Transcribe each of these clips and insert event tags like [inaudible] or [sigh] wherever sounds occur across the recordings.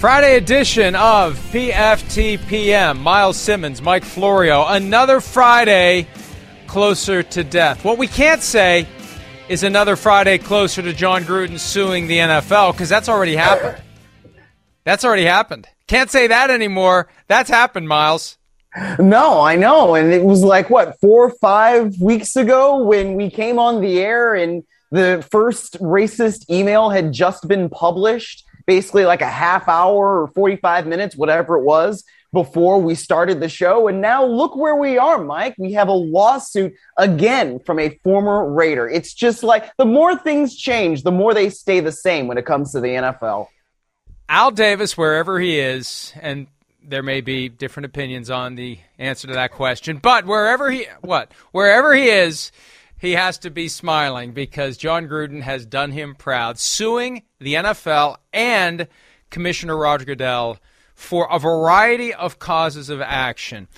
Friday edition of PFTPM. Myles Simmons, Mike Florio. Another Friday closer to death. What we can't say is another Friday closer to Jon Gruden suing the NFL because that's already happened. That's already happened. Can't say that anymore. That's happened, Myles. No, I know. And it was like, what, four or five weeks ago when we came on the air and the first racist email had just been published basically like a half hour or 45 minutes, whatever it was, before we started the show. And now look where we are, Mike. We have a lawsuit again from a former Raider. It's just like the more things change, the more they stay the same when it comes to the NFL. Al Davis, wherever he is, and there may be different opinions on the answer to that question, but wherever he what wherever he is, he has to be smiling because Jon Gruden has done him proud, suing the NFL and Commissioner Roger Goodell for a variety of causes of action.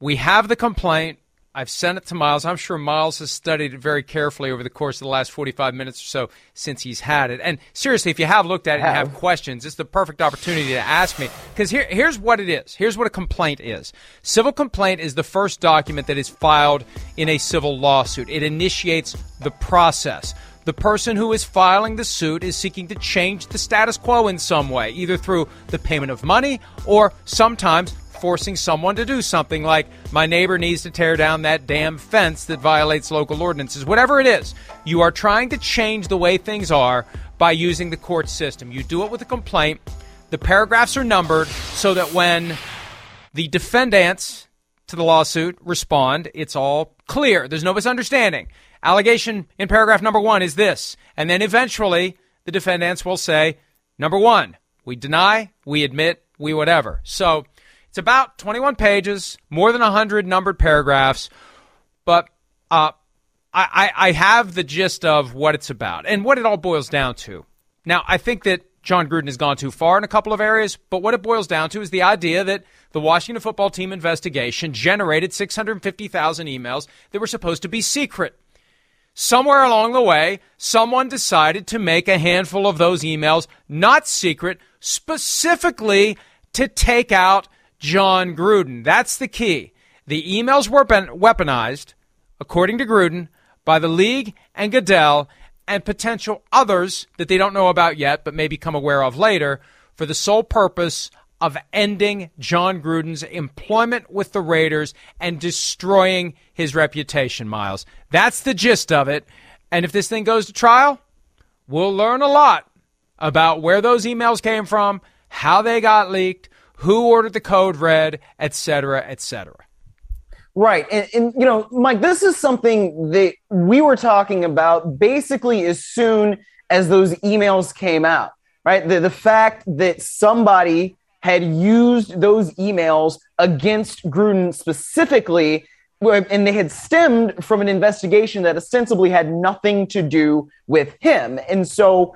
We have the complaint. I've sent it to Myles. I'm sure Myles has studied it very carefully over the course of the last 45 minutes or so since he's had it. And seriously, if you have looked at it and have questions, it's the perfect opportunity to ask me. Because here, here's what it is. Here's what a complaint is. Civil complaint is the first document that is filed in a civil lawsuit. It initiates the process. The person who is filing the suit is seeking to change the status quo in some way, either through the payment of money or sometimes forcing someone to do something like my neighbor needs to tear down that damn fence that violates local ordinances. Whatever it is, you are trying to change the way things are by using the court system. You do it with a complaint. The paragraphs are numbered so that when the defendants to the lawsuit respond, it's all clear. There's no misunderstanding. Allegation in paragraph number one is this. And then eventually the defendants will say, number one, we deny, we admit, we whatever. So it's about 21 pages, more than 100 numbered paragraphs, but uh, I, I have the gist of what it's about and what it all boils down to. Now, I think that Jon Gruden has gone too far in a couple of areas, but what it boils down to is the idea that the Washington football team investigation generated 650,000 emails that were supposed to be secret. Somewhere along the way, someone decided to make a handful of those emails not secret, specifically to take out Jon Gruden. That's the key. The emails were weaponized, according to Gruden, by the league and Goodell and potential others that they don't know about yet, but may become aware of later, for the sole purpose of ending Jon Gruden's employment with the Raiders and destroying his reputation, Myles. That's the gist of it. And if this thing goes to trial, we'll learn a lot about where those emails came from, how they got leaked, who ordered the code red, et cetera, et cetera. Right. And, and, you know, Mike, this is something that we were talking about basically as soon as those emails came out, right? The, the fact that somebody had used those emails against Gruden specifically, and they had stemmed from an investigation that ostensibly had nothing to do with him. And so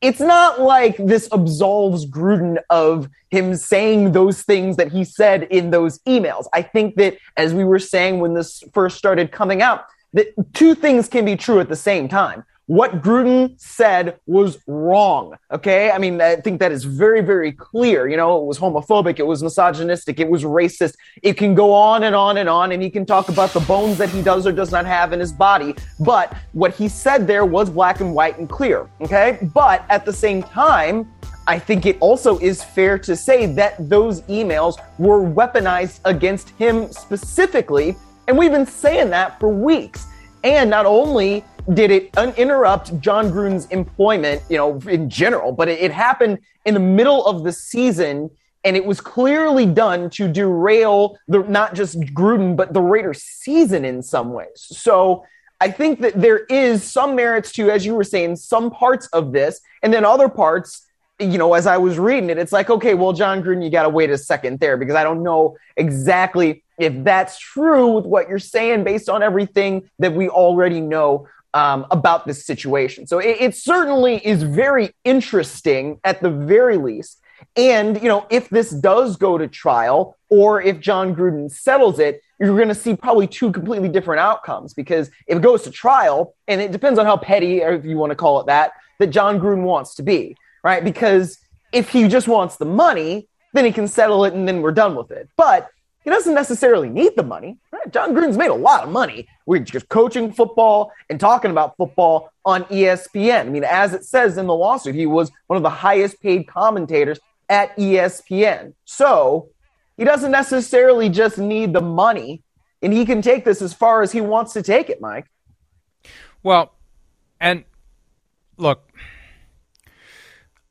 it's not like this absolves Gruden of him saying those things that he said in those emails. I think that, as we were saying when this first started coming out, that two things can be true at the same time what Gruden said was wrong. Okay. I mean, I think that is very, very clear. You know, it was homophobic. It was misogynistic. It was racist. It can go on and on and on. And he can talk about the bones that he does or does not have in his body. But what he said there was black and white and clear. Okay. But at the same time, I think it also is fair to say that those emails were weaponized against him specifically. And we've been saying that for weeks. And not only did it interrupt Jon Gruden's employment, you know, in general, but it, it happened in the middle of the season and it was clearly done to derail the not just Gruden but the Raiders season in some ways. So I think that there is some merits to, as you were saying, some parts of this, and then other parts. You know, as I was reading it, it's like, okay, well, Jon Gruden, you got to wait a second there because I don't know exactly if that's true with what you're saying based on everything that we already know um, about this situation. So it, it certainly is very interesting at the very least. And, you know, if this does go to trial or if Jon Gruden settles it, you're going to see probably two completely different outcomes because if it goes to trial, and it depends on how petty, or if you want to call it that, that Jon Gruden wants to be, right? Because if he just wants the money, then he can settle it and then we're done with it. But he doesn't necessarily need the money. Jon Gruden's made a lot of money. We're just coaching football and talking about football on ESPN. I mean, as it says in the lawsuit, he was one of the highest paid commentators at ESPN. So he doesn't necessarily just need the money, and he can take this as far as he wants to take it, Mike. Well, and look,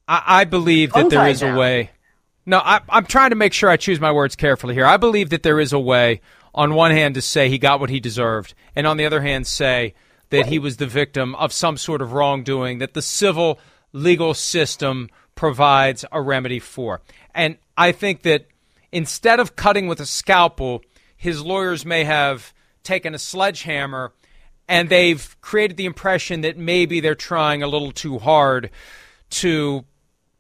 I, I believe that there is a way. No, I, I'm trying to make sure I choose my words carefully here. I believe that there is a way, on one hand, to say he got what he deserved, and on the other hand, say that he was the victim of some sort of wrongdoing that the civil legal system provides a remedy for. And I think that instead of cutting with a scalpel, his lawyers may have taken a sledgehammer and they've created the impression that maybe they're trying a little too hard to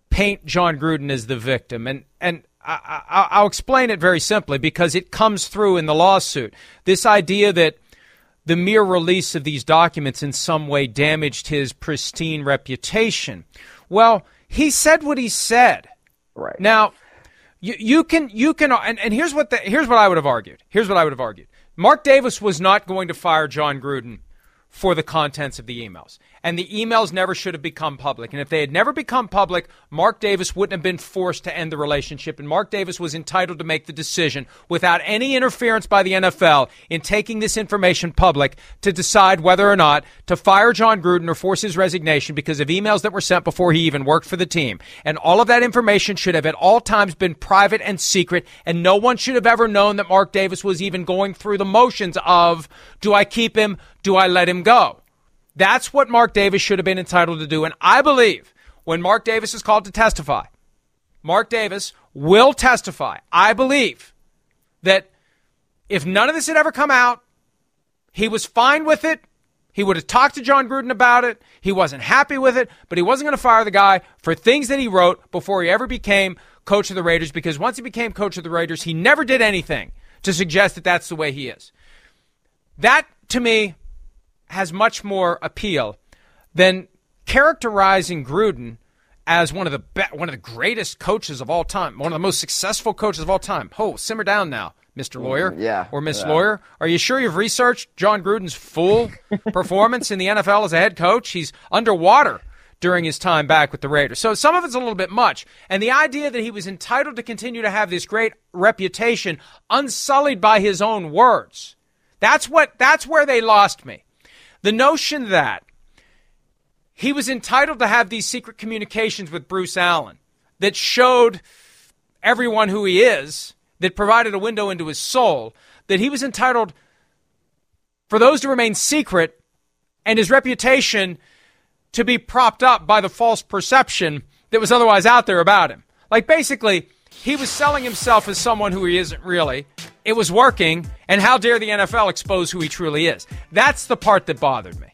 paint Jon Gruden as the victim. And, and I, will explain it very simply because it comes through in the lawsuit. This idea that the mere release of these documents in some way damaged his pristine reputation. Well, he said what he said. Right. Now, you, you can you can and, and here's what the, here's what I would have argued. Here's what I would have argued. Mark Davis was not going to fire Jon Gruden for the contents of the emails. And the emails never should have become public. And if they had never become public, Mark Davis wouldn't have been forced to end the relationship. And Mark Davis was entitled to make the decision without any interference by the NFL in taking this information public to decide whether or not to fire Jon Gruden or force his resignation because of emails that were sent before he even worked for the team. And all of that information should have at all times been private and secret. And no one should have ever known that Mark Davis was even going through the motions of do I keep him? Do I let him go? That's what Mark Davis should have been entitled to do. And I believe when Mark Davis is called to testify, Mark Davis will testify. I believe that if none of this had ever come out, he was fine with it. He would have talked to Jon Gruden about it. He wasn't happy with it, but he wasn't going to fire the guy for things that he wrote before he ever became coach of the Raiders because once he became coach of the Raiders, he never did anything to suggest that that's the way he is. That, to me, has much more appeal than characterizing Gruden as one of the be- one of the greatest coaches of all time, one of the most successful coaches of all time. Oh, simmer down now, Mr. Lawyer, mm, yeah, or Miss yeah. Lawyer. Are you sure you've researched Jon Gruden's full [laughs] performance in the NFL as a head coach? He's underwater during his time back with the Raiders. So some of it's a little bit much. And the idea that he was entitled to continue to have this great reputation unsullied by his own words. That's what that's where they lost me. The notion that he was entitled to have these secret communications with Bruce Allen that showed everyone who he is, that provided a window into his soul, that he was entitled for those to remain secret and his reputation to be propped up by the false perception that was otherwise out there about him. Like basically, he was selling himself as someone who he isn't really. It was working, and how dare the NFL expose who he truly is? That's the part that bothered me.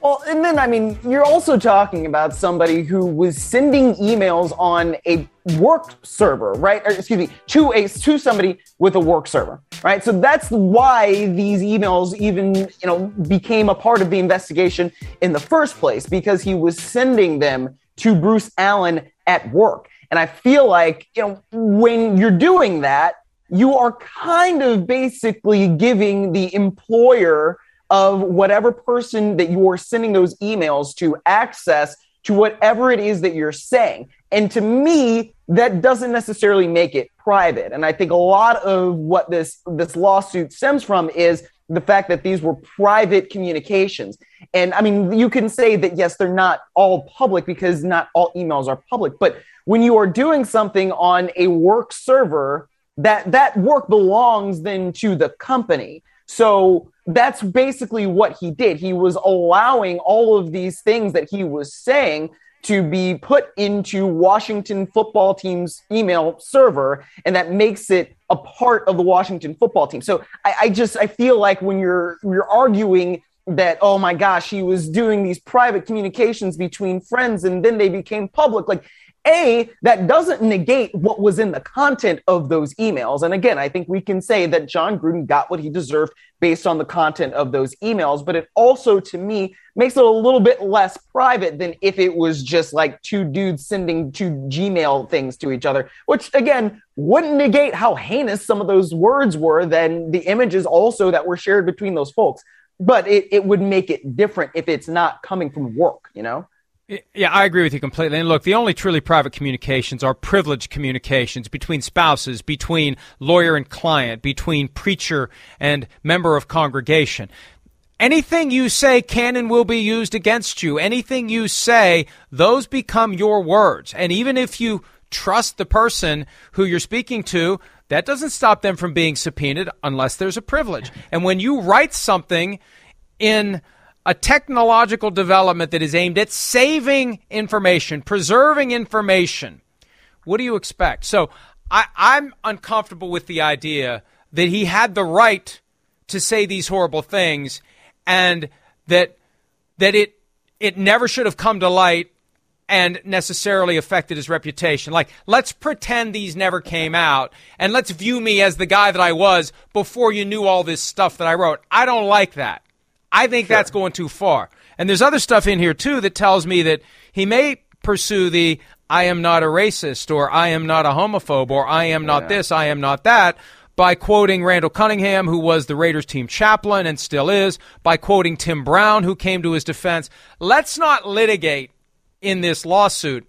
Well, and then, I mean, you're also talking about somebody who was sending emails on a work server, right? Or, excuse me, to a to somebody with a work server, right? So that's why these emails even, you know, became a part of the investigation in the first place because he was sending them to Bruce Allen at work. And I feel like, you know, when you're doing that, you are kind of basically giving the employer of whatever person that you are sending those emails to access to whatever it is that you're saying. And to me, that doesn't necessarily make it private. And I think a lot of what this this lawsuit stems from is the fact that these were private communications. And I mean, you can say that yes, they're not all public because not all emails are public, but when you are doing something on a work server, that that work belongs then to the company. So that's basically what he did. He was allowing all of these things that he was saying to be put into Washington football team's email server, and that makes it a part of the Washington football team. So I, I just I feel like when you're you're arguing that oh my gosh he was doing these private communications between friends and then they became public like a, that doesn't negate what was in the content of those emails. And again, I think we can say that Jon Gruden got what he deserved based on the content of those emails. But it also, to me, makes it a little bit less private than if it was just like two dudes sending two Gmail things to each other, which again wouldn't negate how heinous some of those words were than the images also that were shared between those folks. But it, it would make it different if it's not coming from work, you know? Yeah, I agree with you completely. And look, the only truly private communications are privileged communications between spouses, between lawyer and client, between preacher and member of congregation. Anything you say can and will be used against you. Anything you say, those become your words. And even if you trust the person who you're speaking to, that doesn't stop them from being subpoenaed unless there's a privilege. And when you write something in a technological development that is aimed at saving information, preserving information. What do you expect? So I, I'm uncomfortable with the idea that he had the right to say these horrible things and that that it it never should have come to light and necessarily affected his reputation. Like, let's pretend these never came out and let's view me as the guy that I was before you knew all this stuff that I wrote. I don't like that. I think sure. that's going too far. And there's other stuff in here too that tells me that he may pursue the I am not a racist or I am not a homophobe or I am not yeah. this, I am not that by quoting Randall Cunningham, who was the Raiders team chaplain and still is, by quoting Tim Brown, who came to his defense. Let's not litigate in this lawsuit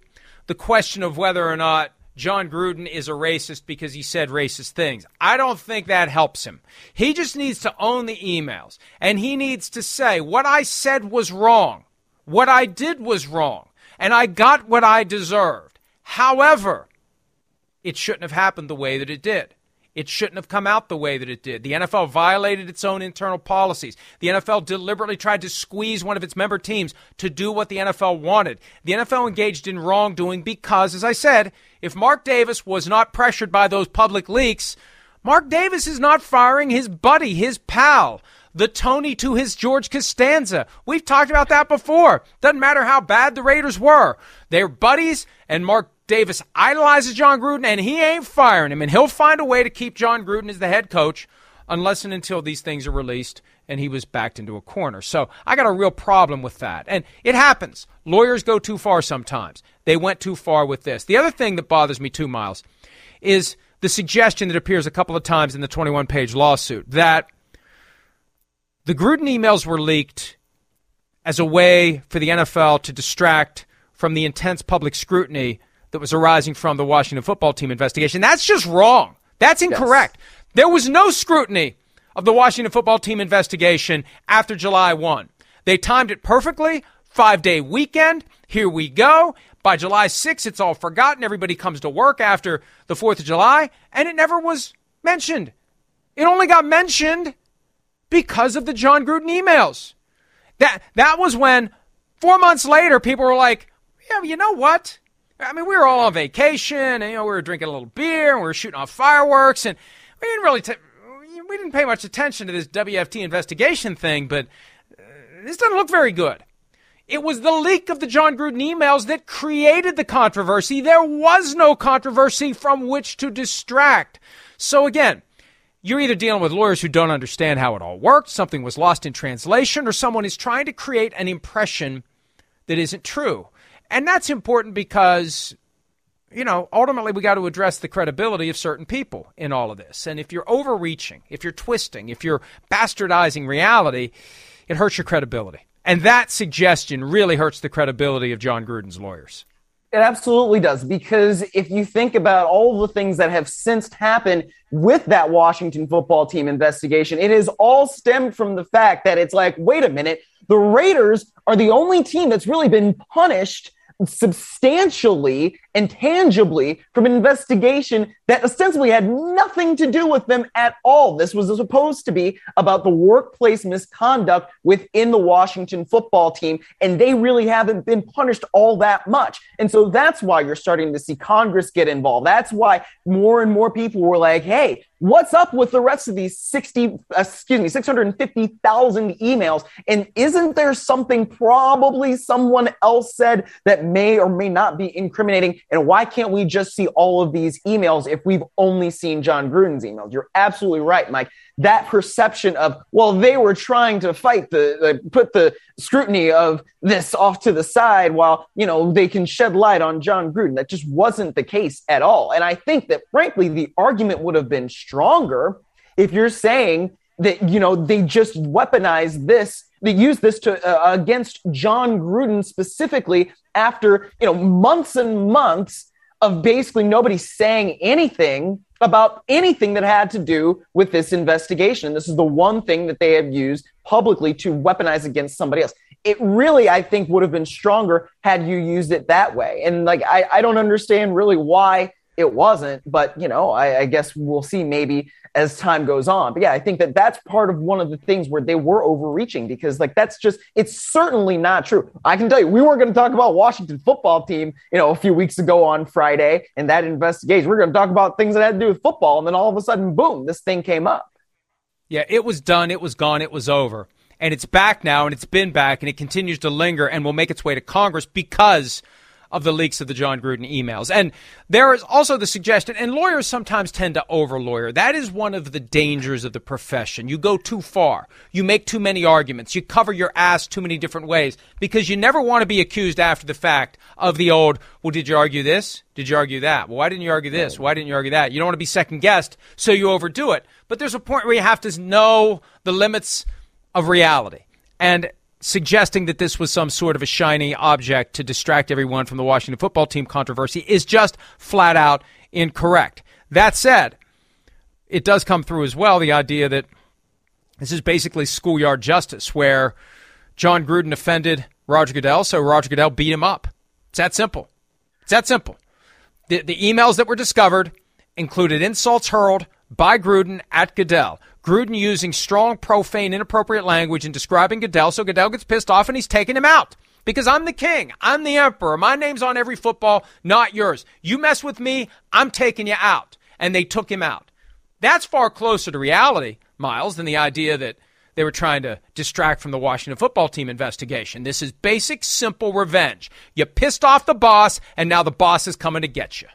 the question of whether or not Jon Gruden is a racist because he said racist things. I don't think that helps him. He just needs to own the emails and he needs to say, what I said was wrong. What I did was wrong. And I got what I deserved. However, it shouldn't have happened the way that it did. It shouldn't have come out the way that it did. The NFL violated its own internal policies. The NFL deliberately tried to squeeze one of its member teams to do what the NFL wanted. The NFL engaged in wrongdoing because, as I said, if Mark Davis was not pressured by those public leaks, Mark Davis is not firing his buddy, his pal, the Tony to his George Costanza. We've talked about that before. Doesn't matter how bad the Raiders were. They're buddies, and Mark Davis idolizes Jon Gruden, and he ain't firing him. And he'll find a way to keep Jon Gruden as the head coach unless and until these things are released and he was backed into a corner. So I got a real problem with that. And it happens. Lawyers go too far sometimes. They went too far with this. The other thing that bothers me too, Myles, is the suggestion that appears a couple of times in the 21 page lawsuit that the Gruden emails were leaked as a way for the NFL to distract from the intense public scrutiny that was arising from the Washington football team investigation. That's just wrong. That's incorrect. Yes. There was no scrutiny of the Washington football team investigation after July 1. They timed it perfectly. Five day weekend. Here we go. By July 6th, it's all forgotten. Everybody comes to work after the 4th of July, and it never was mentioned. It only got mentioned because of the Jon Gruden emails. That, that was when, four months later, people were like, yeah, you know what? I mean, we were all on vacation, and you know, we were drinking a little beer, and we were shooting off fireworks, and we didn't really t- we didn't pay much attention to this WFT investigation thing, but uh, this doesn't look very good. It was the leak of the Jon Gruden emails that created the controversy. There was no controversy from which to distract. So again, you're either dealing with lawyers who don't understand how it all worked, something was lost in translation, or someone is trying to create an impression that isn't true. And that's important because, you know, ultimately we got to address the credibility of certain people in all of this. And if you're overreaching, if you're twisting, if you're bastardizing reality, it hurts your credibility. And that suggestion really hurts the credibility of Jon Gruden's lawyers. It absolutely does. Because if you think about all the things that have since happened with that Washington football team investigation, it has all stemmed from the fact that it's like, wait a minute, the Raiders are the only team that's really been punished substantially and tangibly from an investigation that ostensibly had nothing to do with them at all. This was supposed to be about the workplace misconduct within the Washington football team, and they really haven't been punished all that much. And so that's why you're starting to see Congress get involved. That's why more and more people were like, hey, what's up with the rest of these 60 uh, excuse me 650,000 emails and isn't there something probably someone else said that may or may not be incriminating and why can't we just see all of these emails if we've only seen Jon Gruden's emails. You're absolutely right Mike. That perception of well they were trying to fight the, put the scrutiny of this off to the side while you know they can shed light on Jon Gruden. That just wasn't the case at all. And I think that frankly the argument would have been stronger if you're saying that you know they just weaponized this they used this to uh, against Jon Gruden specifically after you know months and months of basically nobody saying anything about anything that had to do with this investigation. This is the one thing that they have used publicly to weaponize against somebody else. It really, I think, would have been stronger had you used it that way. And like, I, I don't understand really why it wasn't, but you know, I, I guess we'll see maybe as time goes on. But yeah, I think that that's part of one of the things where they were overreaching because like that's just it's certainly not true. I can tell you, we weren't going to talk about Washington football team, you know, a few weeks ago on Friday and that investigation. We're going to talk about things that had to do with football, and then all of a sudden, boom, this thing came up. Yeah, it was done. It was gone. It was over. And it's back now, and it's been back, and it continues to linger and will make its way to Congress because of the leaks of the Jon Gruden emails. And there is also the suggestion, and lawyers sometimes tend to over lawyer. That is one of the dangers of the profession. You go too far. You make too many arguments. You cover your ass too many different ways because you never want to be accused after the fact of the old, well, did you argue this? Did you argue that? Well, why didn't you argue this? Why didn't you argue that? You don't want to be second guessed, so you overdo it. But there's a point where you have to know the limits of reality. And suggesting that this was some sort of a shiny object to distract everyone from the Washington football team controversy is just flat out incorrect. That said, it does come through as well the idea that this is basically schoolyard justice where Jon Gruden offended Roger Goodell, so Roger Goodell beat him up. It's that simple. It's that simple. The, the emails that were discovered included insults hurled by Gruden at Goodell. Gruden using strong, profane, inappropriate language in describing Goodell, so Goodell gets pissed off and he's taking him out. Because I'm the king. I'm the emperor. My name's on every football, not yours. You mess with me, I'm taking you out. And they took him out. That's far closer to reality, Myles, than the idea that they were trying to distract from the Washington football team investigation. This is basic, simple revenge. You pissed off the boss, and now the boss is coming to get you.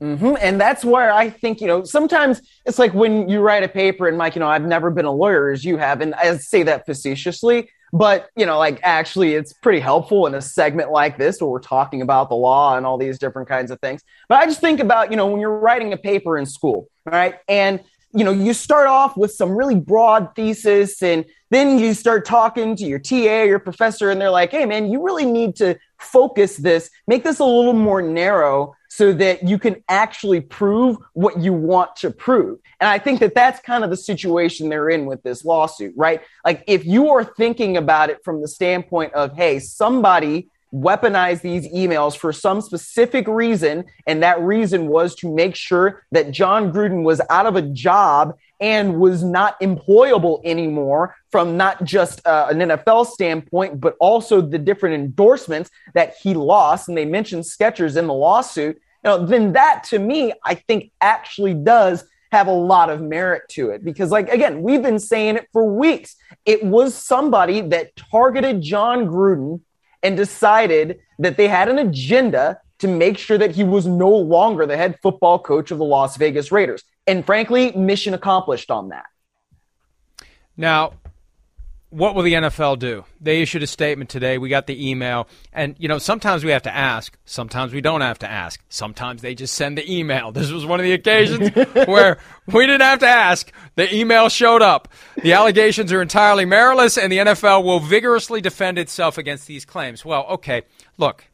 Mm-hmm. And that's where I think, you know, sometimes it's like when you write a paper and Mike, you know, I've never been a lawyer as you have. And I say that facetiously, but, you know, like actually it's pretty helpful in a segment like this where we're talking about the law and all these different kinds of things. But I just think about, you know, when you're writing a paper in school, right? And, you know, you start off with some really broad thesis and then you start talking to your TA, your professor, and they're like, hey, man, you really need to focus this, make this a little more narrow so that you can actually prove what you want to prove. And I think that that's kind of the situation they're in with this lawsuit, right? Like if you are thinking about it from the standpoint of, hey, somebody weaponized these emails for some specific reason, and that reason was to make sure that Jon Gruden was out of a job and was not employable anymore from not just uh, an NFL standpoint, but also the different endorsements that he lost. And they mentioned Skechers in the lawsuit know, then that to me, I think actually does have a lot of merit to it. Because like again we've been saying it for weeks. It was somebody that targeted jon gruden and decided that they had an agenda to make sure that he was no longer the head football coach of the las vegas raiders. And frankly mission accomplished on that. Now what will the NFL do? They issued a statement today. We got the email. And, you know, sometimes we have to ask. Sometimes we don't have to ask. Sometimes they just send the email. [laughs] This was one of the occasions [laughs] where we didn't have to ask. The email showed up. The allegations are entirely meritless, and the NFL will vigorously defend itself against these claims. Well, okay. Look,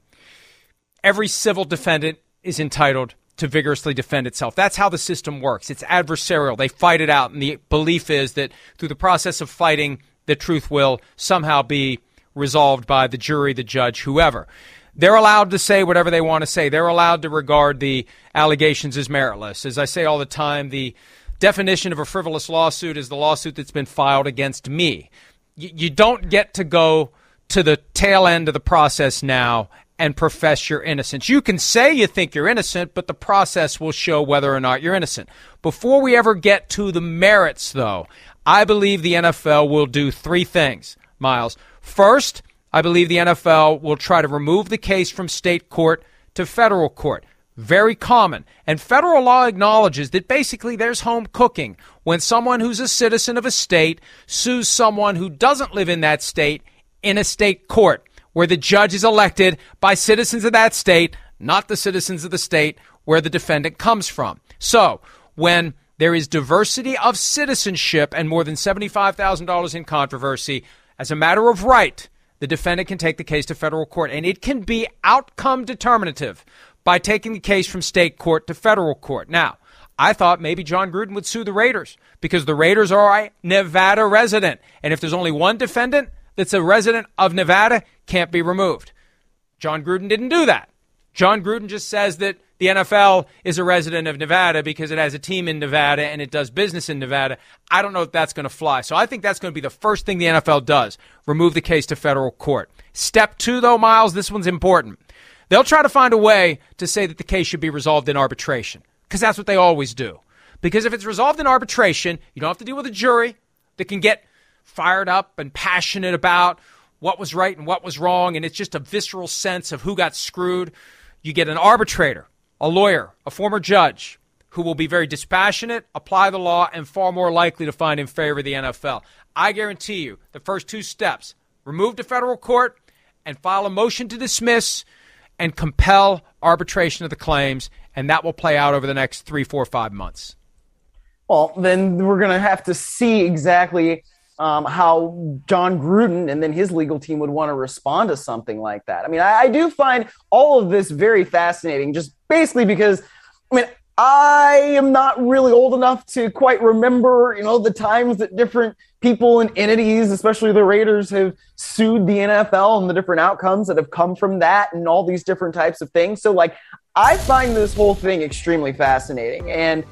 every civil defendant is entitled to vigorously defend itself. That's how the system works. It's adversarial. They fight it out. And the belief is that through the process of fighting, the truth will somehow be resolved by the jury, the judge, whoever. they're allowed to say whatever they want to say. They're allowed to regard the allegations as meritless. As I say all the time, the definition of a frivolous lawsuit is the lawsuit that's been filed against me. you don't get to go to the tail end of the process now and profess your innocence. You can say you think you're innocent, but the process will show whether or not you're innocent. Before we ever get to the merits, though, I believe the NFL will do three things, Myles. First, I believe the NFL will try to remove the case from state court to federal court. Very common. And federal law acknowledges that basically there's home cooking when someone who's a citizen of a state sues someone who doesn't live in that state in a state court where the judge is elected by citizens of that state, not the citizens of the state where the defendant comes from. So, when there is diversity of citizenship and more than $75,000 in controversy, as a matter of right, the defendant can take the case to federal court, and it can be outcome determinative by taking the case from state court to federal court. Now, I thought maybe Jon Gruden would sue the Raiders because the Raiders are a Nevada resident. And if there's only one defendant that's a resident of Nevada, can't be removed. Jon Gruden didn't do that. Jon Gruden just says that the NFL is a resident of Nevada because it has a team in Nevada and it does business in Nevada. I don't know if that's going to fly. So I think that's going to be the first thing the NFL does remove the case to federal court. Step two, though, Myles, this one's important. They'll try to find a way to say that the case should be resolved in arbitration because that's what they always do. Because if it's resolved in arbitration, you don't have to deal with a jury that can get fired up and passionate about what was right and what was wrong, and it's just a visceral sense of who got screwed. You get an arbitrator, a lawyer, a former judge who will be very dispassionate, apply the law, and far more likely to find in favor of the NFL. I guarantee you the first two steps remove to federal court and file a motion to dismiss and compel arbitration of the claims, and that will play out over the next three, four, five months. Well, then we're going to have to see exactly um, how Jon Gruden and then his legal team would want to respond to something like that. I mean, I, I do find all of this very fascinating, just basically because, I mean, I am not really old enough to quite remember, you know, the times that different people and entities, especially the Raiders, have sued the NFL and the different outcomes that have come from that and all these different types of things. So, like, I find this whole thing extremely fascinating. And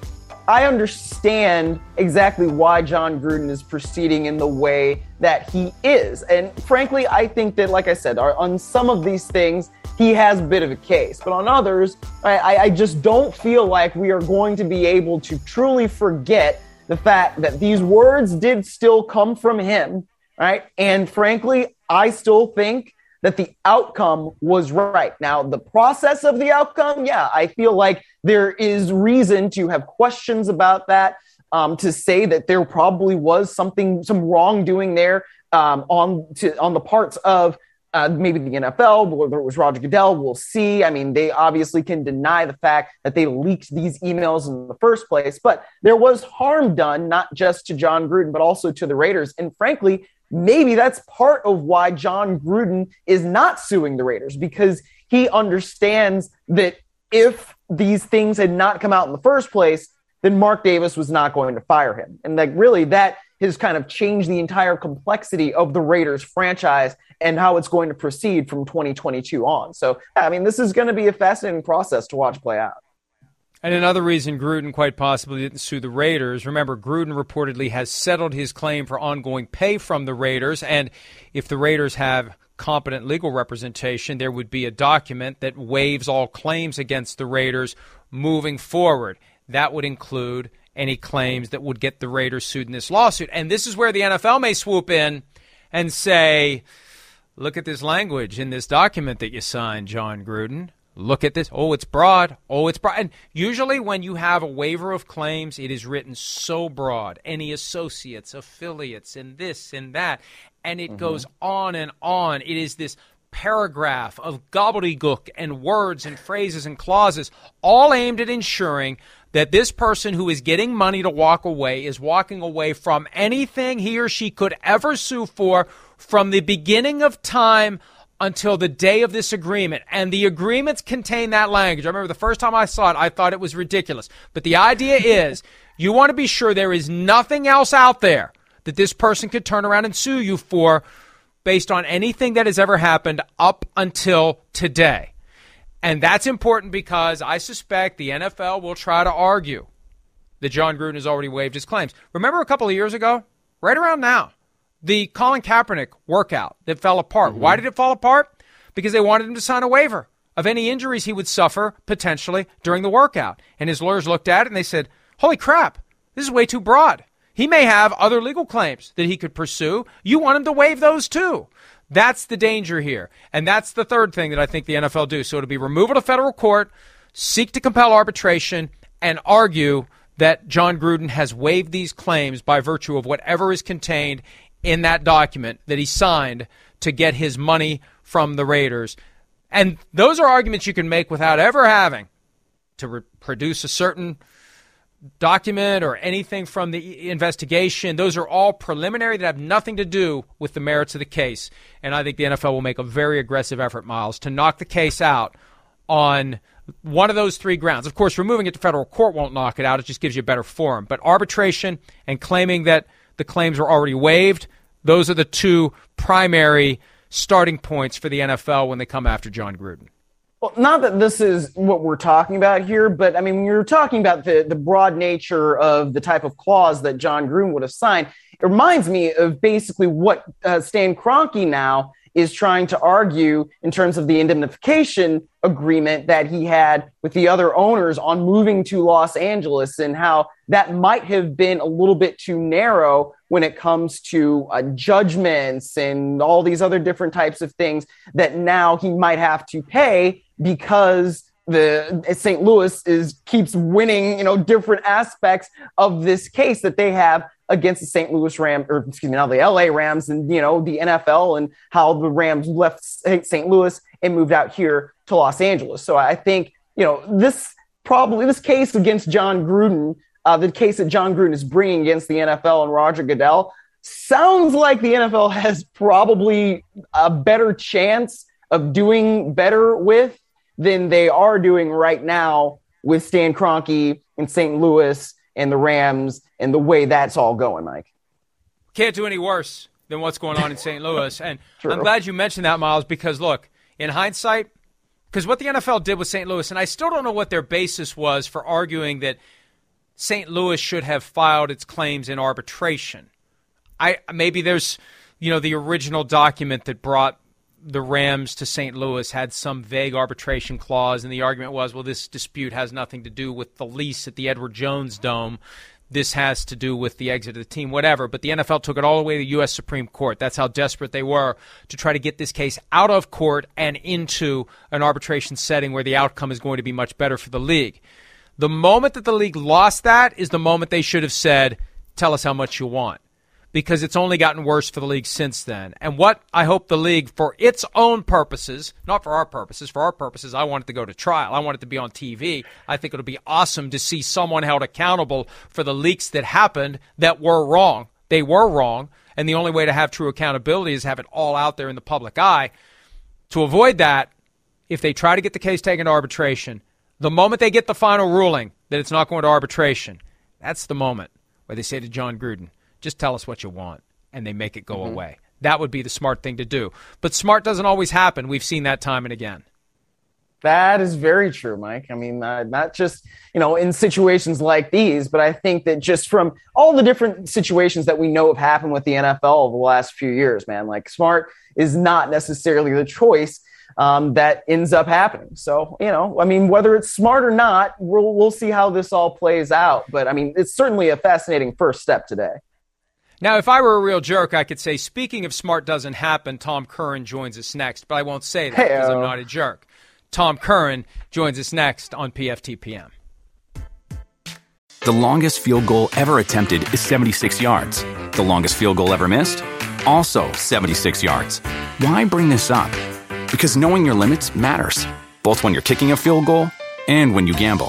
I understand exactly why Jon Gruden is proceeding in the way that he is. And frankly, I think that, like I said, on some of these things, he has a bit of a case. But on others, I, I just don't feel like we are going to be able to truly forget the fact that these words did still come from him, right? And frankly, I still think that the outcome was right. Now, the process of the outcome, yeah, I feel like there is reason to have questions about that. Um, to say that there probably was something, some wrongdoing there um, on to, on the parts of uh, maybe the NFL, whether it was Roger Goodell, we'll see. I mean, they obviously can deny the fact that they leaked these emails in the first place, but there was harm done, not just to Jon Gruden, but also to the Raiders. And frankly, maybe that's part of why Jon Gruden is not suing the Raiders because he understands that if these things had not come out in the first place, then Mark Davis was not going to fire him. And like really that has kind of changed the entire complexity of the Raiders franchise and how it's going to proceed from 2022 on. So, I mean, this is going to be a fascinating process to watch play out. And another reason Gruden quite possibly didn't sue the Raiders. Remember, Gruden reportedly has settled his claim for ongoing pay from the Raiders. And if the Raiders have competent legal representation, there would be a document that waives all claims against the Raiders moving forward. That would include any claims that would get the Raiders sued in this lawsuit. And this is where the NFL may swoop in and say, look at this language in this document that you signed, Jon Gruden look at this. Oh, it's broad. Oh, it's broad. And usually, when you have a waiver of claims, it is written so broad. Any associates, affiliates, and this and that. And it mm-hmm. goes on and on. It is this paragraph of gobbledygook and words and phrases and clauses, all aimed at ensuring that this person who is getting money to walk away is walking away from anything he or she could ever sue for from the beginning of time until the day of this agreement. And the agreements contain that language. I remember the first time I saw it, I thought it was ridiculous. But the idea is you want to be sure there is nothing else out there that this person could turn around and sue you for based on anything that has ever happened up until today. And that's important because I suspect the NFL will try to argue that Jon Gruden has already waived his claims. Remember a couple of years ago, right around now, the Colin Kaepernick workout that fell apart. Mm-hmm. Why did it fall apart? Because they wanted him to sign a waiver of any injuries he would suffer potentially during the workout. And his lawyers looked at it and they said, Holy crap, this is way too broad. He may have other legal claims that he could pursue. You want him to waive those too. That's the danger here. And that's the third thing that I think the NFL do. So it'll be removal to federal court, seek to compel arbitration, and argue that Jon Gruden has waived these claims by virtue of whatever is contained in that document that he signed to get his money from the Raiders. And those are arguments you can make without ever having to re- produce a certain document or anything from the investigation. Those are all preliminary that have nothing to do with the merits of the case. And I think the NFL will make a very aggressive effort, Myles, to knock the case out on one of those three grounds. Of course, removing it to federal court won't knock it out, it just gives you a better forum. But arbitration and claiming that the claims were already waived, those are the two primary starting points for the NFL when they come after Jon Gruden. Well, not that this is what we're talking about here, but I mean, you're talking about the, the broad nature of the type of clause that Jon Gruden would have signed. It reminds me of basically what uh, Stan Kroenke now is trying to argue in terms of the indemnification agreement that he had with the other owners on moving to Los Angeles and how that might have been a little bit too narrow when it comes to uh, judgments and all these other different types of things that now he might have to pay because the St. Louis is keeps winning, you know, different aspects of this case that they have against the St. Louis Rams, or excuse me, now the LA Rams, and you know the NFL and how the Rams left St. Louis and moved out here to Los Angeles. So I think you know this probably this case against Jon Gruden, uh, the case that Jon Gruden is bringing against the NFL and Roger Goodell, sounds like the NFL [laughs] has probably a better chance of doing better with than they are doing right now with Stan Kroenke and St. Louis and the Rams and the way that's all going, Mike. Can't do any worse than what's going on in St. [laughs] Louis. And I'm glad you mentioned that, Myles, because look, in hindsight, because what the NFL did with St. Louis, and I still don't know what their basis was for arguing that St. Louis should have filed its claims in arbitration. I maybe there's you know the original document that brought the Rams to St. Louis had some vague arbitration clause, and the argument was, well, this dispute has nothing to do with the lease at the Edward Jones Dome. This has to do with the exit of the team, whatever. But the NFL took it all the way to the U.S. Supreme Court. That's how desperate they were to try to get this case out of court and into an arbitration setting where the outcome is going to be much better for the league. The moment that the league lost that is the moment they should have said, tell us how much you want because it's only gotten worse for the league since then. And what I hope the league, for its own purposes, not for our purposes, for our purposes, I want it to go to trial. I want it to be on TV. I think it'll be awesome to see someone held accountable for the leaks that happened that were wrong. They were wrong. And the only way to have true accountability is have it all out there in the public eye. To avoid that, if they try to get the case taken to arbitration, the moment they get the final ruling that it's not going to arbitration, that's the moment where they say to Jon Gruden, just tell us what you want, and they make it go mm-hmm. away. That would be the smart thing to do. But smart doesn't always happen. We've seen that time and again. That is very true, Mike. I mean, uh, not just you know in situations like these, but I think that just from all the different situations that we know have happened with the NFL over the last few years, man, like smart is not necessarily the choice um, that ends up happening. So you know, I mean, whether it's smart or not, we'll we'll see how this all plays out. But I mean, it's certainly a fascinating first step today. Now, if I were a real jerk, I could say, speaking of smart doesn't happen, Tom Curran joins us next, but I won't say that because I'm not a jerk. Tom Curran joins us next on PFTPM. The longest field goal ever attempted is 76 yards. The longest field goal ever missed? Also 76 yards. Why bring this up? Because knowing your limits matters, both when you're kicking a field goal and when you gamble.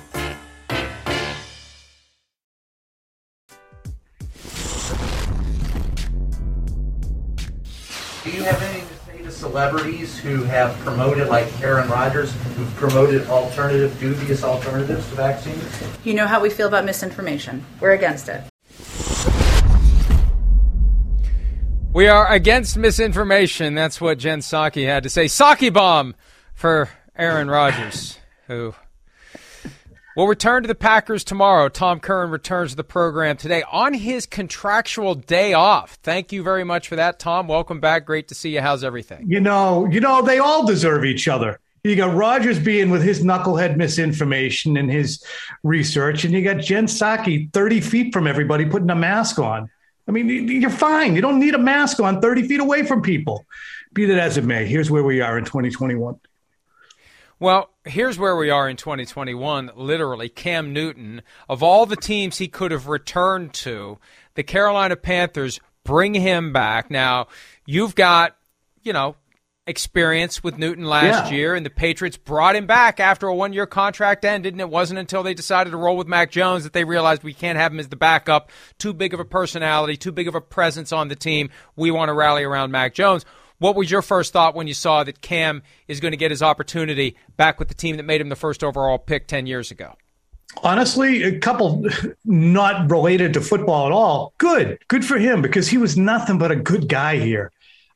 Celebrities who have promoted, like Aaron Rodgers, who've promoted alternative, dubious alternatives to vaccines? You know how we feel about misinformation. We're against it. We are against misinformation. That's what Jen Psaki had to say. Psaki bomb for Aaron Rodgers, who will return to the Packers tomorrow. Tom Curran returns to the program today on his contractual day off. Thank you very much for that, Tom. Welcome back. Great to see you. How's everything? You know, you know, they all deserve each other. You got Rodgers being with his knucklehead misinformation and his research, and you got Jen Psaki 30 feet from everybody putting a mask on. I mean, you're fine. You don't need a mask on 30 feet away from people. Be that as it may, here's where we are in 2021. Well, here's where we are in 2021. Literally, Cam Newton, of all the teams he could have returned to, the Carolina Panthers bring him back. Now, you've got, you know, experience with Newton last yeah. year, and the Patriots brought him back after a one year contract ended, and it wasn't until they decided to roll with Mac Jones that they realized we can't have him as the backup. Too big of a personality, too big of a presence on the team. We want to rally around Mac Jones. What was your first thought when you saw that Cam is going to get his opportunity back with the team that made him the first overall pick 10 years ago? Honestly, a couple not related to football at all. Good. Good for him because he was nothing but a good guy here.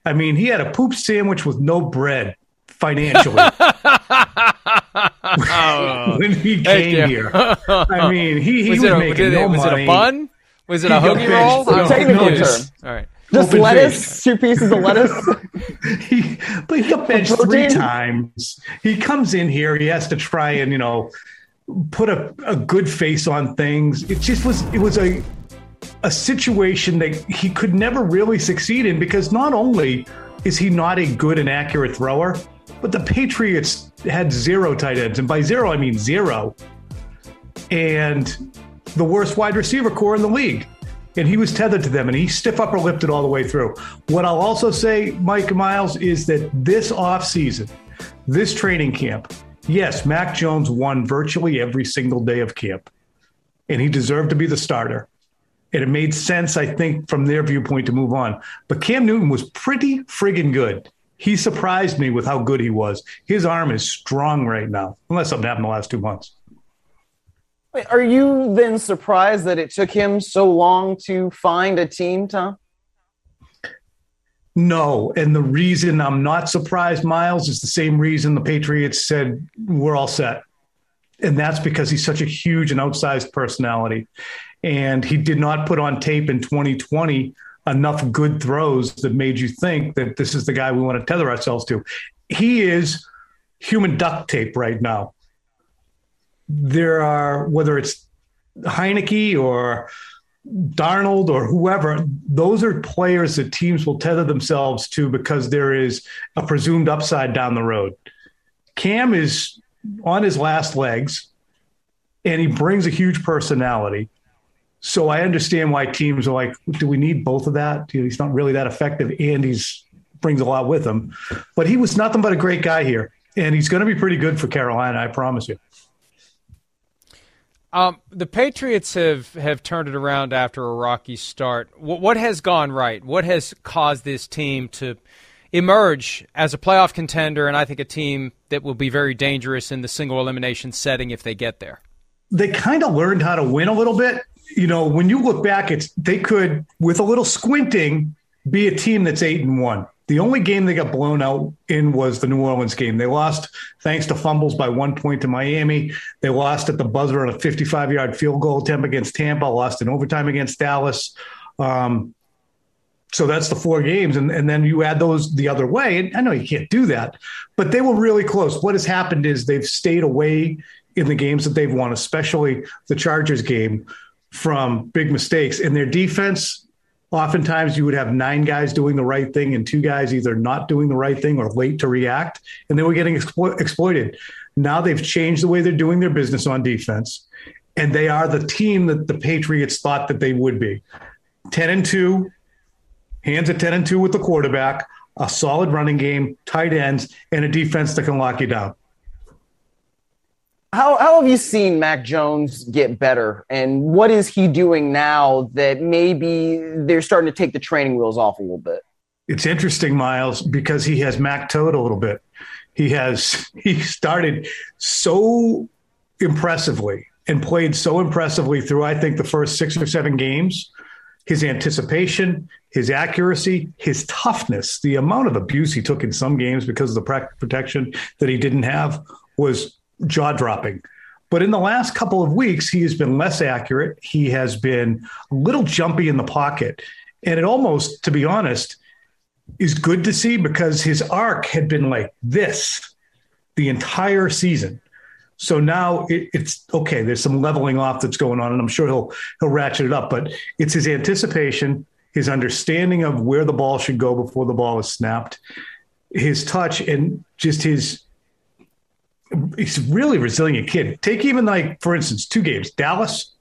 I mean, he had a poop sandwich with no bread financially [laughs] [laughs] when he came here. I mean, he, he was, was making no was money. Was it a bun? Was it a hoagie roll? Technical term. All right. Just Open lettuce, two pieces of lettuce. [laughs] he, but he benched three times. He comes in here. He has to try and you know put a, a good face on things. It just was. It was a a situation that he could never really succeed in because not only is he not a good and accurate thrower, but the Patriots had zero tight ends, and by zero I mean zero, and the worst wide receiver corps in the league and he was tethered to them and he stiff upper lipped it all the way through. What I'll also say, Mike Myles, is that this offseason, this training camp, yes, Mac Jones won virtually every single day of camp, and he deserved to be the starter. And it made sense, I think, from their viewpoint to move on. But Cam Newton was pretty friggin' good. He surprised me with how good he was. His arm is strong right now, unless something happened the last two months. Are you then surprised that it took him so long to find a team, Tom? No. And the reason I'm not surprised, Myles, is the same reason the Patriots said we're all set. And that's because he's such a huge and outsized personality. And he did not put on tape in 2020 enough good throws that made you think that this is the guy we want to tether ourselves to. He is human duct tape right now there are whether it's Heinicke or Darnold or whoever, those are players that teams will tether themselves to because there is a presumed upside down the road. Cam is on his last legs and he brings a huge personality. So I understand why teams are like, do we need both of that? He's not really that effective and he's brings a lot with him. But he was nothing but a great guy here. And he's going to be pretty good for Carolina, I promise you. Um, the Patriots have, have turned it around after a rocky start. What, what has gone right? What has caused this team to emerge as a playoff contender and I think a team that will be very dangerous in the single elimination setting if they get there? They kind of learned how to win a little bit. You know, when you look back, it's they could, with a little squinting, be a team that's eight and one. The only game they got blown out in was the New Orleans game. They lost thanks to fumbles by one point to Miami. They lost at the buzzer on a 55 yard field goal attempt against Tampa, lost in overtime against Dallas. Um, so that's the four games. And, and then you add those the other way. And I know you can't do that, but they were really close. What has happened is they've stayed away in the games that they've won, especially the Chargers game, from big mistakes. And their defense oftentimes you would have nine guys doing the right thing and two guys either not doing the right thing or late to react, and they were getting explo- exploited. Now they've changed the way they're doing their business on defense, and they are the team that the Patriots thought that they would be. 10 and 2, hands at 10 and 2 with the quarterback, a solid running game, tight ends, and a defense that can lock you down. How, how have you seen Mac Jones get better? And what is he doing now that maybe they're starting to take the training wheels off a little bit? It's interesting, Myles, because he has Mac Toad a little bit. He has [laughs] he started so impressively and played so impressively through I think the first six or seven games. His anticipation, his accuracy, his toughness, the amount of abuse he took in some games because of the protection that he didn't have was jaw dropping. But in the last couple of weeks, he has been less accurate. He has been a little jumpy in the pocket. And it almost, to be honest, is good to see because his arc had been like this the entire season. So now it, it's okay. There's some leveling off that's going on, and I'm sure he'll he'll ratchet it up. But it's his anticipation, his understanding of where the ball should go before the ball is snapped, his touch, and just his. He's a really resilient kid. Take even like, for instance, two games. Dallas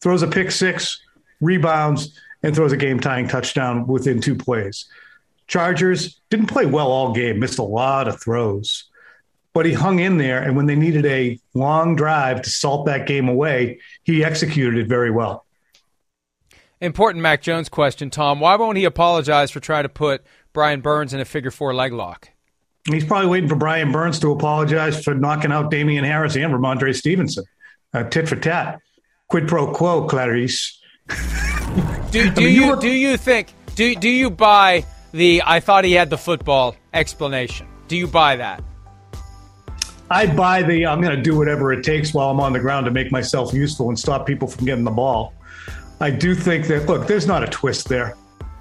throws a pick six, rebounds, and throws a game tying touchdown within two plays. Chargers didn't play well all game, missed a lot of throws, but he hung in there. And when they needed a long drive to salt that game away, he executed it very well. Important Mac Jones question, Tom. Why won't he apologize for trying to put Brian Burns in a figure four leg lock? He's probably waiting for Brian Burns to apologize for knocking out Damien Harris and Rhamondre Stevenson. Uh, tit for tat. Quid pro quo, Clarice. do, [laughs] do I mean, you, you do you think do do you buy the I thought he had the football explanation. Do you buy that? I buy the I'm going to do whatever it takes while I'm on the ground to make myself useful and stop people from getting the ball. I do think that look, there's not a twist there.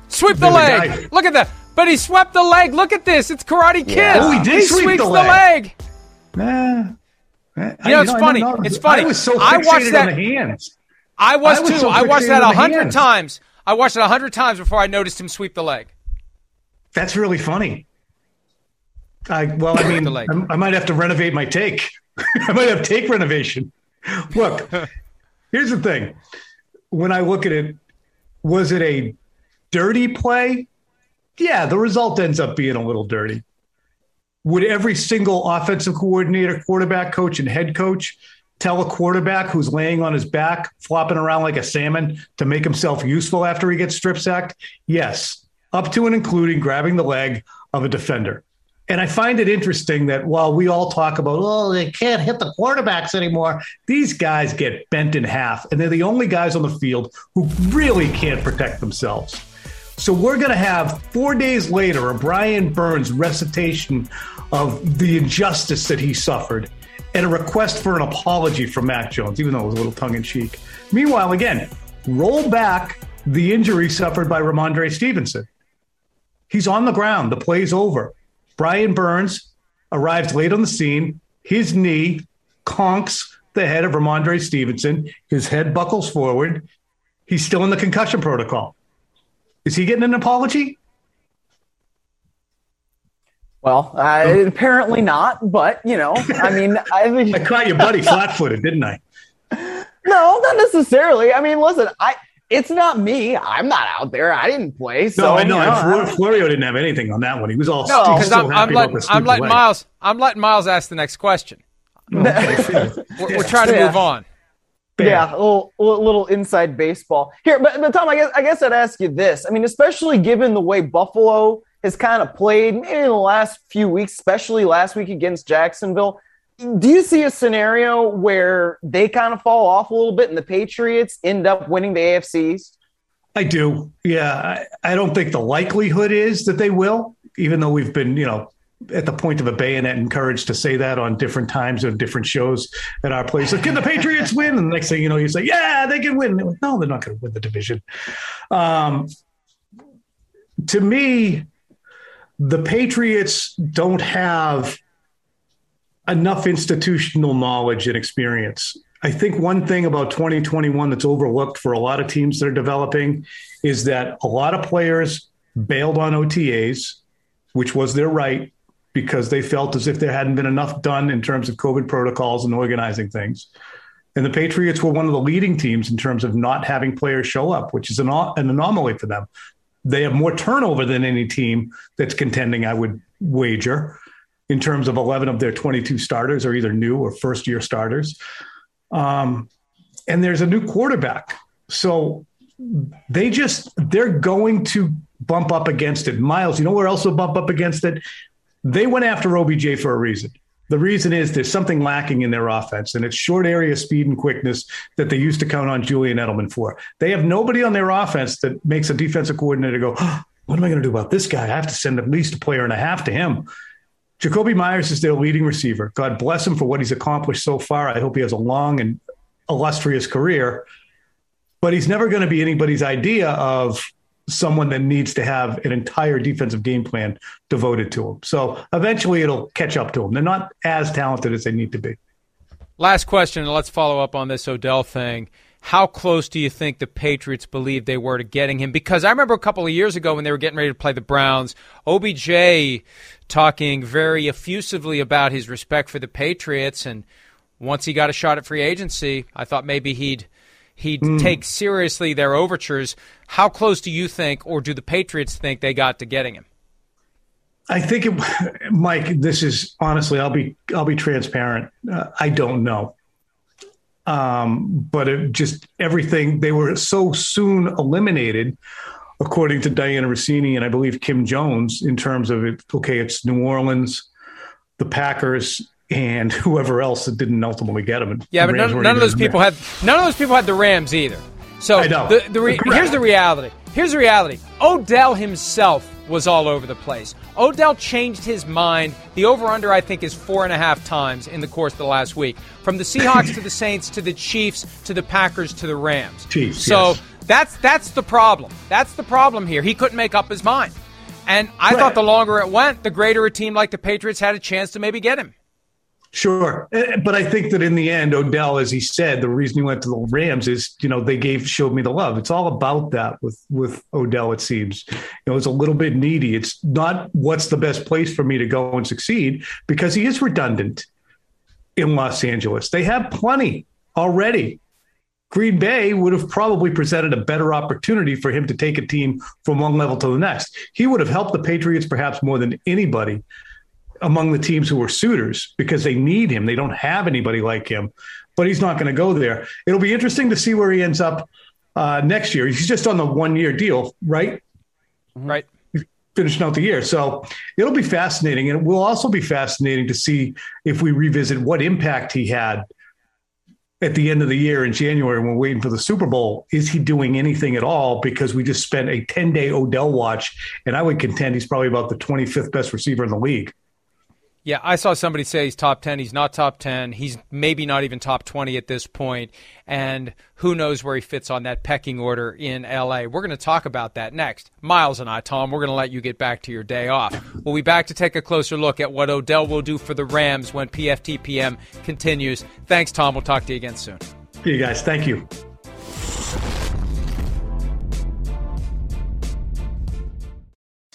Sweep the there's leg. Look at that. But he swept the leg. Look at this. It's Karate Kid. Yeah. Oh, he did he sweep sweeps the leg. The leg. Nah. You know, it's know, funny. It's funny. I was so I watched that, on the hands. I was, I was too. So I watched that a hundred times. I watched it a hundred times before I noticed him sweep the leg. That's really funny. I well, I mean, I, I might have to renovate my take. [laughs] I might have take renovation. Look, [laughs] here's the thing. When I look at it, was it a dirty play? Yeah, the result ends up being a little dirty. Would every single offensive coordinator, quarterback coach, and head coach tell a quarterback who's laying on his back, flopping around like a salmon to make himself useful after he gets strip sacked? Yes up to and including grabbing the leg of a defender. And I find it interesting that while we all talk about, oh, they can't hit the quarterbacks anymore, these guys get bent in half. And they're the only guys on the field who really can't protect themselves. So we're going to have four days later a Brian Burns recitation of the injustice that he suffered and a request for an apology from Mac Jones, even though it was a little tongue in cheek. Meanwhile, again, roll back the injury suffered by Rhamondre Stevenson. He's on the ground. The play's over. Brian Burns arrives late on the scene. His knee conks the head of Rhamondre Stevenson. His head buckles forward. He's still in the concussion protocol. Is he getting an apology? Well, uh, apparently not. But you know, I mean, I, [laughs] I caught your buddy flat-footed, didn't I? No, not necessarily. I mean, listen, I it's not me. I'm not out there. I didn't play. So, no, I know. You know Florio didn't have anything on that one. He was all no, because I'm, I'm, letting, I'm letting Myles. I'm letting Myles ask the next question. Oh, we're, we're, trying to yeah. move on. Bam. Yeah, a little, a little inside baseball here. But, but Tom, I guess I guess I'd ask you this. I mean, especially given the way Buffalo has kind of played maybe in the last few weeks, especially last week against Jacksonville do you see a scenario where they kind of fall off a little bit and the Patriots end up winning the AFCs? I do. Yeah. I, I don't think the likelihood is that they will, even though we've been, you know, at the point of a bayonet encouraged to say that on different times of different shows at our place. Like, can the Patriots win? And the next thing you know, you say, yeah, they can win. Like, no, they're not going to win the division. Um, to me, the Patriots don't have enough institutional knowledge and experience. I think one thing about 2021 that's overlooked for a lot of teams that are developing is that a lot of players bailed on OTAs, which was their right because they felt as if there hadn't been enough done in terms of COVID protocols and organizing things. And the Patriots were one of the leading teams in terms of not having players show up, which is an, an anomaly for them. They have more turnover than any team that's contending, I would wager in terms of 11 of their 22 starters are either new or first year starters. Um, and there's a new quarterback. So they just, they're going to bump up against it. Myles, you know where else will bump up against it? They went after OBJ for a reason. The reason is there's something lacking in their offense, and it's short area speed and quickness that they used to count on Julian Edelman for. They have nobody on their offense that makes a defensive coordinator go, oh, What am I going to do about this guy? I have to send at least a player and a half to him. Jakobi Meyers is their leading receiver. God bless him for what he's accomplished so far. I hope he has a long and illustrious career, but he's never going to be anybody's idea of someone that needs to have an entire defensive game plan devoted to them. So eventually it'll catch up to them. They're not as talented as they need to be. Last question, and let's follow up on this Odell thing. How close do you think the Patriots believe they were to getting him? Because I remember a couple of years ago when they were getting ready to play the Browns, OBJ talking very effusively about his respect for the Patriots, and once he got a shot at free agency, I thought maybe he'd he'd mm. take seriously their overtures. How close do you think, or do the Patriots think they got to getting him? I think, it, [laughs] Mike. This is honestly, I'll be I'll be transparent. Uh, I don't know, um, but it just everything they were so soon eliminated, according to Dianna Russini and I believe Kim Jones, in terms of it. Okay, it's New Orleans, the Packers, and [laughs] whoever else that didn't ultimately get him. Yeah, but none, none of those people had none of those people had the Rams either. So the, the re- here's the reality. Here's the reality. Odell himself was all over the place. Odell changed his mind. The over under, I think, is four and a half times in the course of the last week. From the Seahawks to the [laughs] Saints to the Chiefs to the Packers to the Rams. Chiefs. So yes. that's that's the problem. That's the problem here. He couldn't make up his mind. And I right. thought the longer it went, the greater a team like the Patriots had a chance to maybe get him. Sure, eh, but I think that in the end, Odell, as he said, the reason he went to the Rams is, you know, they gave showed me the love. It's all about that with with Odell. It seems, you know, it's a little bit needy. It's not what's the best place for me to go and succeed because he is redundant in Los Angeles. They have plenty already. Green Bay would have probably presented a better opportunity for him to take a team from one level to the next. He would have helped the Patriots perhaps more than anybody among the teams who were suitors because they need him. They don't have anybody like him, but he's not going to go there. It'll be interesting to see where he ends up uh, next year. He's just on the one year deal, right? Right. finishing out the year. So it'll be fascinating. And it will also be fascinating to see if we revisit what impact he had at the end of the year in January when we're waiting for the Super Bowl. Is he doing anything at all? Because we just spent a 10 day Odell watch, and I would contend he's probably about the 25th best receiver in the league. Yeah, I saw somebody say he's top 10. He's not top 10. He's maybe not even top 20 at this point. And who knows where he fits on that pecking order in LA. We're going to talk about that next. Myles and I, Tom, we're going to let you get back to your day off. We'll be back to take a closer look at what Odell will do for the Rams when PFTPM continues. Thanks, Tom. We'll talk to you again soon. You guys. Thank you.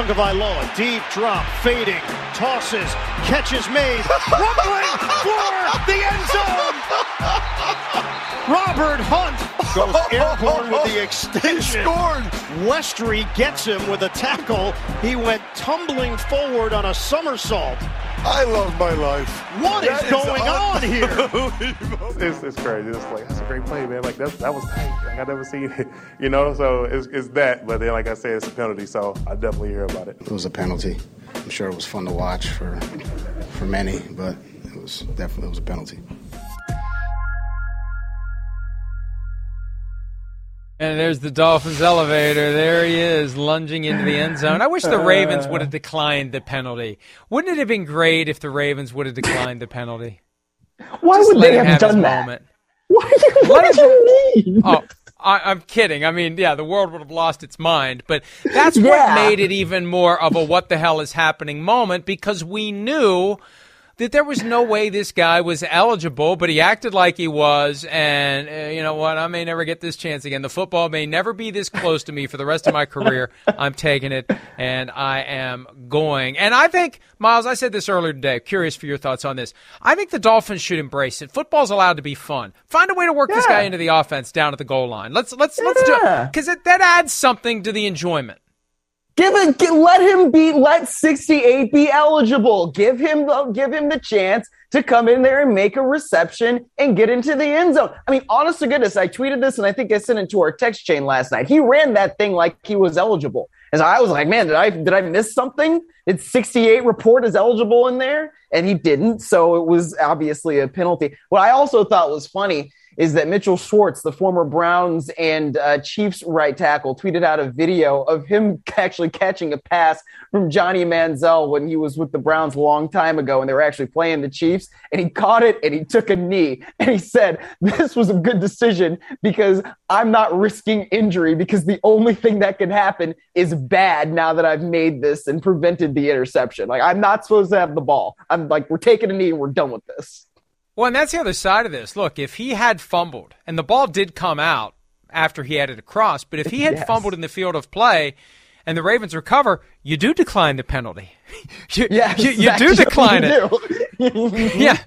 Tagovailoa, deep drop, fading, tosses, catches made, rumbling for the end zone. Robert Hunt goes airborne with the [laughs] extension. He scored. Westry gets him with a tackle. He went tumbling forward on a somersault. I love my life. What is going on here? [laughs] it's, [laughs] it's crazy. It's like that's a great play, man. Like that, that was tight. Like I never seen it, [laughs] you know. So it's, it's that. But then, like I said, it's a penalty. So I definitely hear about it. It was a penalty. I'm sure it was fun to watch for for many, but it was definitely it was a penalty. And there's the Dolphins elevator. There he is, lunging into the end zone. I wish the Ravens would have declined the penalty. Wouldn't it have been great if the Ravens would have declined the penalty? Why Just would they have, have done that? Moment. Why, what do you mean? Oh, I, am kidding. I mean, yeah, the world would have lost its mind, but that's yeah. what made it even more of a "what the hell is happening" moment because we knew that there was no way this guy was eligible, but he acted like he was. And uh, you know what? I may never get this chance again. The football may never be this close to me for the rest of my career. [laughs] I'm taking it, and I am going. And I think, Myles, I said this earlier today. Curious for your thoughts on this. I think the Dolphins should embrace it. Football's allowed to be fun. Find a way to work yeah. this guy into the offense down at the goal line. Let's let's yeah. let's do it because that adds something to the enjoyment. Give it, let him be, let 68 be eligible. Give him, the, give him the chance to come in there and make a reception and get into the end zone. I mean, honest to goodness, I tweeted this and I think I sent it to our text chain last night. He ran that thing like he was eligible. And I was like, man, did I did I miss something? Did 68 report as eligible in there? And he didn't. So it was obviously a penalty. What I also thought was funny is that Mitchell Schwartz, the former Browns and uh, Chiefs right tackle, tweeted out a video of him [laughs] actually catching a pass from Johnny Manziel when he was with the Browns a long time ago and they were actually playing the Chiefs. And he caught it and he took a knee. And he said, This was a good decision because I'm not risking injury because the only thing that can happen is bad now that I've made this and prevented the interception. Like, I'm not supposed to have the ball. I'm like, we're taking a knee and we're done with this. Well, and that's the other side of this. Look, if he had fumbled, and the ball did come out after he had it across, but if he had [laughs] yes. fumbled in the field of play and the Ravens recover, you do decline the penalty. [laughs] you, yes, you, you do decline it. [laughs] yeah.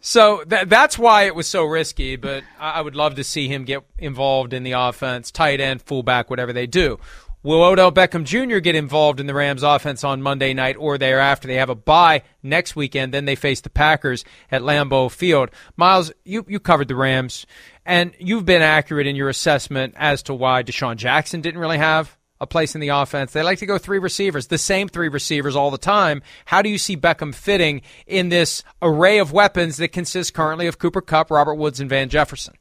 So th- that's why it was so risky, but I-, I would love to see him get involved in the offense, tight end, fullback, whatever they do. Will Odell Beckham Jr. get involved in the Rams offense on Monday night or thereafter? They have a bye next weekend. Then they face the Packers at Lambeau Field. Myles, you, you covered the Rams, and you've been accurate in your assessment as to why DeSean Jackson didn't really have a place in the offense. They like to go three receivers, the same three receivers all the time. How do you see Beckham fitting in this array of weapons that consists currently of Cooper Kupp, Robert Woods, and Van Jefferson?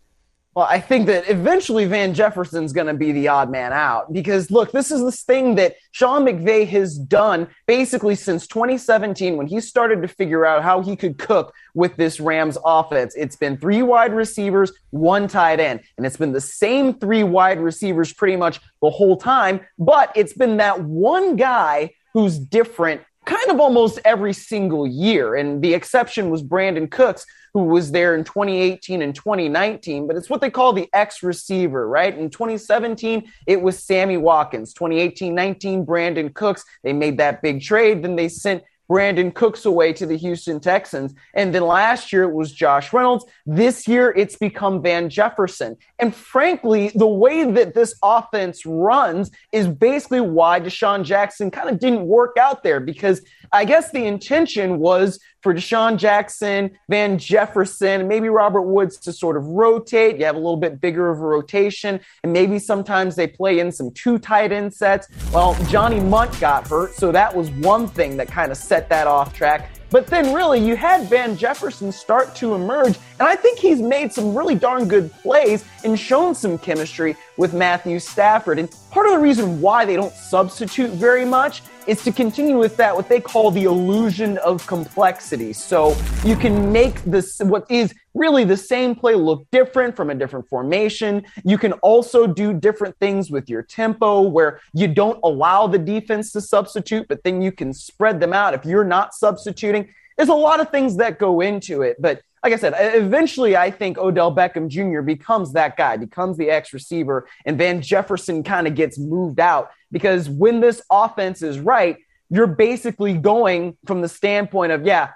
Well, I think that eventually Van Jefferson's going to be the odd man out because look, this is this thing that Sean McVay has done basically since 2017 when he started to figure out how he could cook with this Rams offense. It's been three wide receivers, one tight end, and it's been the same three wide receivers pretty much the whole time, but it's been that one guy who's different kind of almost every single year. And the exception was Brandin Cooks, who was there in 2018 and 2019, but it's what they call the X receiver, right? In 2017, it was Sammy Watkins. 2018 19, Brandin Cooks. They made that big trade. Then they sent Brandin Cooks away to the Houston Texans. And then last year it was Josh Reynolds. This year it's become Van Jefferson. And frankly, the way that this offense runs is basically why DeSean Jackson kind of didn't work out there because I guess the intention was for DeSean Jackson, Van Jefferson, maybe Robert Woods to sort of rotate. You have a little bit bigger of a rotation, and maybe sometimes they play in some two tight end sets. Well, Johnny Mundt got hurt, so that was one thing that kind of set that off track. But then, really, you had Van Jefferson start to emerge, and I think he's made some really darn good plays and shown some chemistry with Matthew Stafford. And part of the reason why they don't substitute very much is to continue with that, what they call the illusion of complexity. So you can make this, what is really the same play look different from a different formation. You can also do different things with your tempo where you don't allow the defense to substitute, but then you can spread them out. If you're not substituting, there's a lot of things that go into it, but like I said, eventually I think Odell Beckham Jr. becomes that guy, becomes the X receiver, and Van Jefferson kind of gets moved out because when this offense is right, you're basically going from the standpoint of, yeah,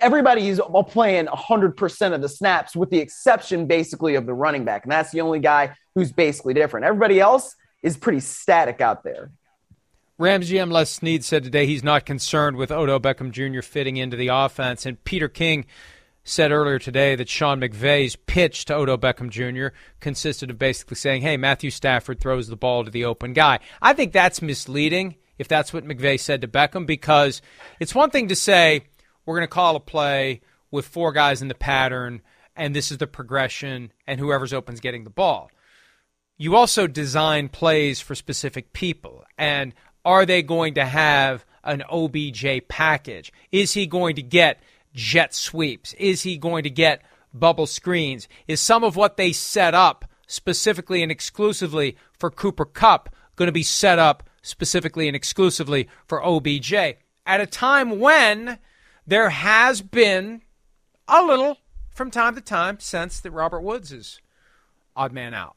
everybody is playing 100% of the snaps with the exception basically of the running back. And that's the only guy who's basically different. Everybody else is pretty static out there. Rams GM Les Snead said today he's not concerned with Odell Beckham Jr. fitting into the offense. And Peter King said earlier today that Sean McVay's pitch to Odell Beckham Jr. consisted of basically saying, hey, Matthew Stafford throws the ball to the open guy. I think that's misleading if that's what McVay said to Beckham because it's one thing to say, we're going to call a play with four guys in the pattern and this is the progression and whoever's open's getting the ball. You also design plays for specific people. And are they going to have an OBJ package? Is he going to get – jet sweeps? Is he going to get bubble screens? Is some of what they set up specifically and exclusively for Cooper Kupp going to be set up specifically and exclusively for OBJ? At a time when there has been a little from time to time sense that Robert Woods is odd man out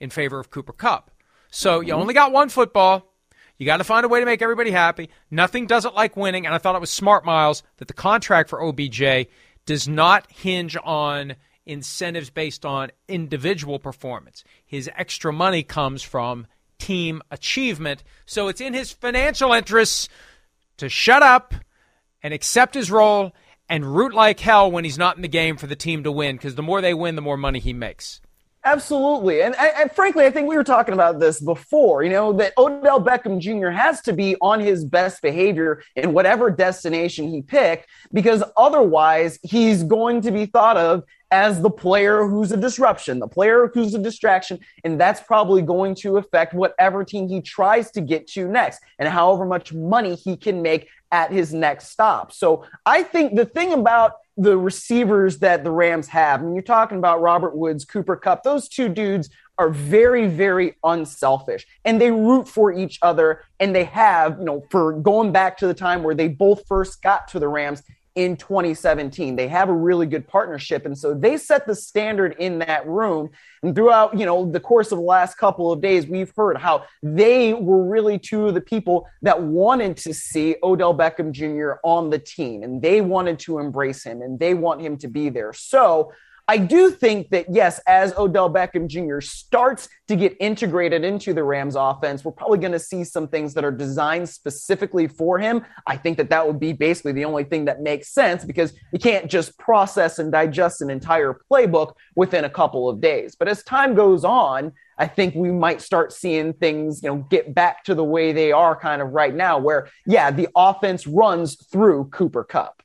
in favor of Cooper Kupp. So you mm-hmm. only got one football. You got to find a way to make everybody happy. Nothing doesn't like winning, and I thought it was smart, Myles, that the contract for OBJ does not hinge on incentives based on individual performance. His extra money comes from team achievement. So it's in his financial interests to shut up and accept his role and root like hell when he's not in the game for the team to win because the more they win, the more money he makes. Absolutely. And, and, frankly, I think we were talking about this before, you know, that Odell Beckham Jr. has to be on his best behavior in whatever destination he picked, because otherwise he's going to be thought of as the player who's a disruption, the player who's a distraction. And that's probably going to affect whatever team he tries to get to next and however much money he can make at his next stop. So I think the thing about the receivers that the Rams have, and you're talking about Robert Woods, Cooper Kupp. those two dudes are very, very unselfish and they root for each other. And they have, you know, for going back to the time where they both first got to the Rams in 2017. They have a really good partnership. And so they set the standard in that room. And throughout, you know, the course of the last couple of days, we've heard how they were really two of the people that wanted to see Odell Beckham Jr. on the team and they wanted to embrace him and they want him to be there. So I do think that, yes, as Odell Beckham Jr. starts to get integrated into the Rams offense, we're probably going to see some things that are designed specifically for him. I think that that would be basically the only thing that makes sense because you can't just process and digest an entire playbook within a couple of days. But as time goes on, I think we might start seeing things, you know, get back to the way they are kind of right now, where, yeah, the offense runs through Cooper Kupp.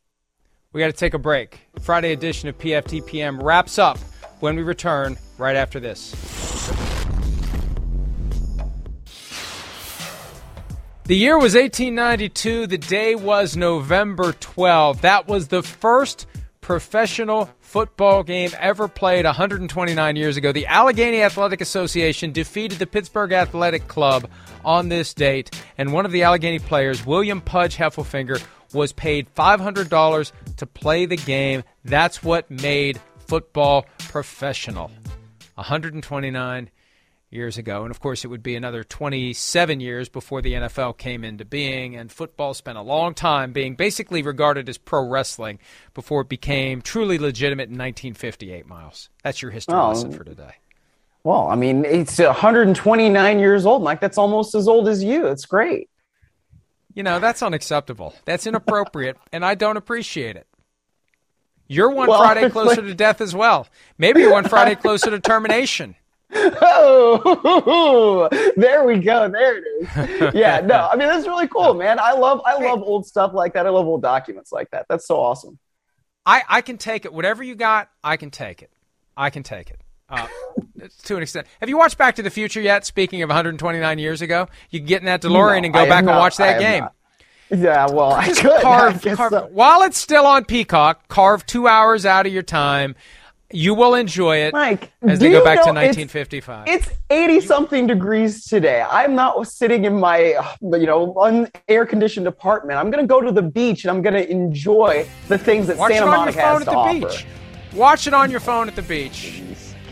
We got to take a break. Friday edition of PFTPM wraps up when we return right after this. The year was 1892. The day was November 12. That was the first professional football game ever played 129 years ago. The Allegheny Athletic Association defeated the Pittsburgh Athletic Club on this date, and one of the Allegheny players, William Pudge Heffelfinger, was paid $500 to play the game. That's what made football professional. 129 years ago. And of course, it would be another 27 years before the NFL came into being. And football spent a long time being basically regarded as pro wrestling before it became truly legitimate in 1958, Myles. That's your history oh, lesson for today. Well, I mean, it's 129 years old, Mike. That's almost as old as you. It's great. You know, that's unacceptable. That's inappropriate, and I don't appreciate it. You're one well, Friday [laughs] closer like... to death as well. Maybe you're one Friday closer to termination. Oh, [laughs] there we go. There it is. Yeah, no, I mean that's really cool, [laughs] man. I love I love old stuff like that. I love old documents like that. That's so awesome. I I can take it. Whatever you got, I can take it. I can take it. Uh, to an extent. Have you watched Back to the Future yet? Speaking of 129 years ago, you can get in that DeLorean no, and go back not, and watch that game. Not. Yeah, well, I could. [laughs] Carve, I carve, so. While it's still on Peacock, carve two hours out of your time. You will enjoy it Mike, as they go back to 1955. It's 80 something degrees today. I'm not sitting in my, you know, air conditioned apartment. I'm going to go to the beach and I'm going to enjoy the things that Watch Santa Monica has to offer. Beach. Watch it on your phone at the beach.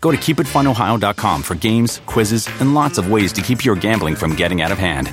Go to keepitfunohio.com for games, quizzes, and lots of ways to keep your gambling from getting out of hand.